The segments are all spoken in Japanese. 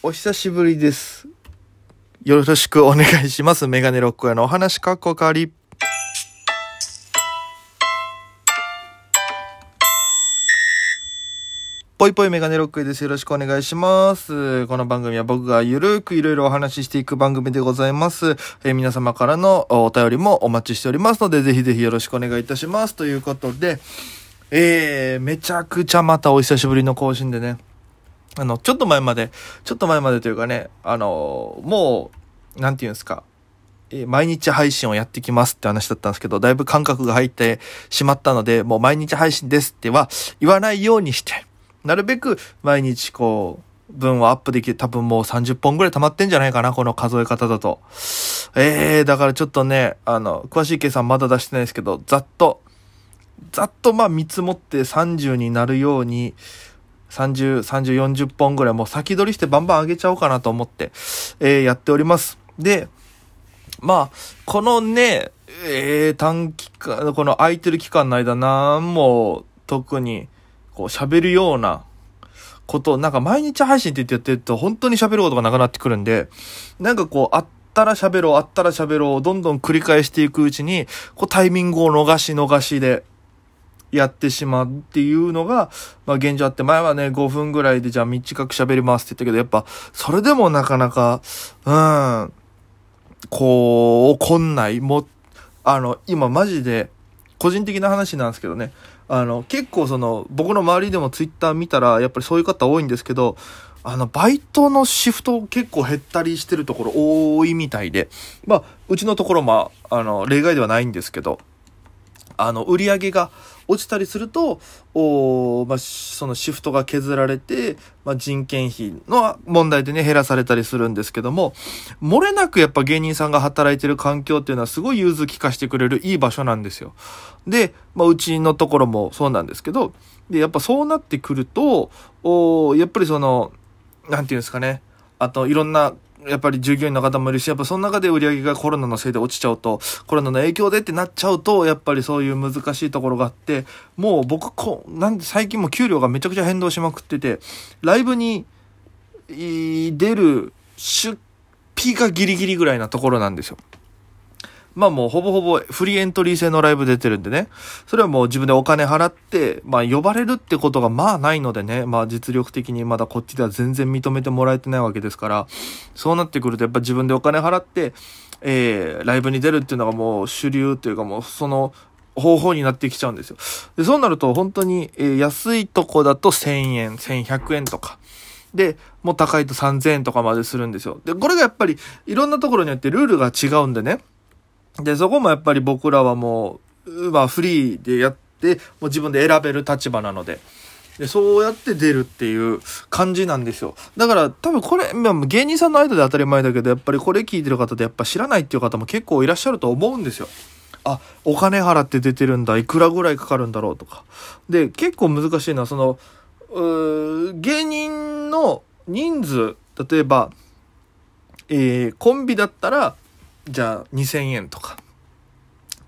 お久しぶりです。よろしくお願いします。メガネロック屋のお話かっこかわり。ぽいぽいメガネロックです。よろしくお願いします。この番組は僕がゆるくいろいろお話ししていく番組でございます。えー皆様からのお便りもお待ちしておりますので、ぜひぜひよろしくお願いいたします。ということで、えー、めちゃくちゃまたお久しぶりの更新でね。あの、ちょっと前まで、ちょっと前までというかね、あの、もう、なんていうんですか、えー毎日配信をやってきますって話だったんですけど、だいぶ感覚が入ってしまったので、もう毎日配信ですっては言わないようにして、なるべく毎日こう、分をアップできる。多分もう30本ぐらい溜まってんじゃないかな、この数え方だと。えー、だからちょっとね、あの、詳しい計算まだ出してないですけど、ざっと、ざっとまあ見積もって30になるように、30、30、40本ぐらいもう先取りしてバンバン上げちゃおうかなと思って、えーやっております。で、まあ、このね、えー短期間、この空いてる期間の間、なんも特に、こう喋るようなこと、なんか毎日配信って言ってやってると、本当に喋ることがなくなってくるんで、なんかこう、あったら喋ろう、あったら喋ろう、どんどん繰り返していくうちに、こうタイミングを逃し逃しで、やってしまうっていうのが、まあ現状あって、前はね、5分ぐらいでじゃあ短く喋りますって言ったけど、やっぱ、それでもなかなか、うん、こう、怒んない。も、あの、今マジで、個人的な話なんですけどね、あの、結構その、僕の周りでもツイッター見たら、やっぱりそういう方多いんですけど、あの、バイトのシフト結構減ったりしてるところ多いみたいで、まあ、うちのところも、あの、例外ではないんですけど、あの、売り上げが落ちたりすると、おまあ、そのシフトが削られて、まあ、人件費の問題でね、減らされたりするんですけども、漏れなくやっぱ芸人さんが働いてる環境っていうのはすごい融通きかしてくれるいい場所なんですよ。で、まあ、うちのところもそうなんですけど、で、やっぱそうなってくると、おやっぱりその、なんていうんですかね、あといろんな、やっぱり従業員の方もいるし、やっぱその中で売り上げがコロナのせいで落ちちゃうと、コロナの影響でってなっちゃうと、やっぱりそういう難しいところがあって、もう僕こ、なんで最近も給料がめちゃくちゃ変動しまくってて、ライブに、出る出費がギリギリぐらいなところなんですよ。まあもうほぼほぼフリーエントリー制のライブ出てるんでね。それはもう自分でお金払って、まあ呼ばれるってことがまあないのでね。まあ実力的にまだこっちでは全然認めてもらえてないわけですから。そうなってくるとやっぱ自分でお金払って、えー、ライブに出るっていうのがもう主流というかもうその方法になってきちゃうんですよ。で、そうなると本当に、えー安いとこだと1000円、1100円とか。で、もう高いと3000円とかまでするんですよ。で、これがやっぱりいろんなところによってルールが違うんでね。で、そこもやっぱり僕らはもう、まあフリーでやって、もう自分で選べる立場なので。で、そうやって出るっていう感じなんですよ。だから多分これ、まあ芸人さんの間で当たり前だけど、やっぱりこれ聞いてる方でやっぱ知らないっていう方も結構いらっしゃると思うんですよ。あ、お金払って出てるんだ。いくらぐらいかかるんだろうとか。で、結構難しいのは、その、う芸人の人数、例えば、えーコンビだったら、じゃあ2000円とか、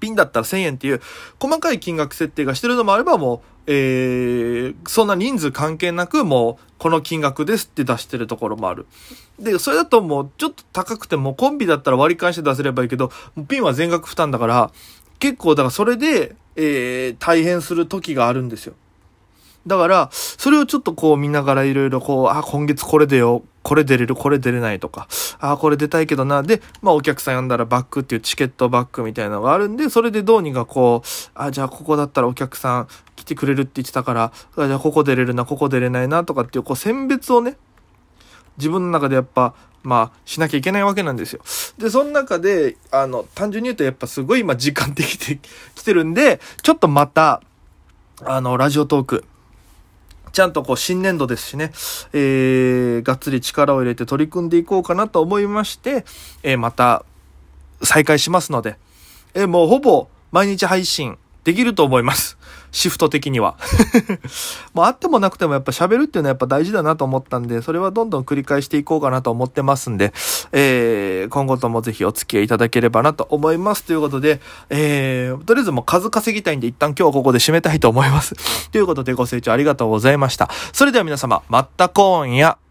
ピンだったら1000円っていう細かい金額設定がしてるのもあればもう、えーそんな人数関係なくもうこの金額ですって出してるところもある。で、それだともうちょっと高くてもコンビだったら割り返して出せればいいけど、ピンは全額負担だから、結構だからそれで、えー大変する時があるんですよ。だから、それをちょっとこう見ながらいろいろこう、あ、今月これ出よ、これ出れる、これ出れないとか、あ、これ出たいけどな、で、まあお客さん呼んだらバックっていうチケットバックみたいなのがあるんで、それでどうにかこう、あ、じゃあここだったらお客さん来てくれるって言ってたから、あじゃあここ出れるな、ここ出れないなとかっていう、こう選別をね、自分の中でやっぱ、まあ、しなきゃいけないわけなんですよ。で、その中で、あの、単純に言うとやっぱすごい今時間できてきてるんで、ちょっとまた、あの、ラジオトーク、ちゃんとこう新年度ですしね、えー、がっつり力を入れて取り組んでいこうかなと思いまして、えー、また再開しますので、えー、もうほぼ毎日配信できると思います。シフト的には。もうあってもなくてもやっぱ喋るっていうのはやっぱ大事だなと思ったんで、それはどんどん繰り返していこうかなと思ってますんで、えー、今後ともぜひお付き合いいただければなと思います。ということで、えー、とりあえずもう数稼ぎたいんで一旦今日はここで締めたいと思います。ということでご清聴ありがとうございました。それでは皆様、また今夜。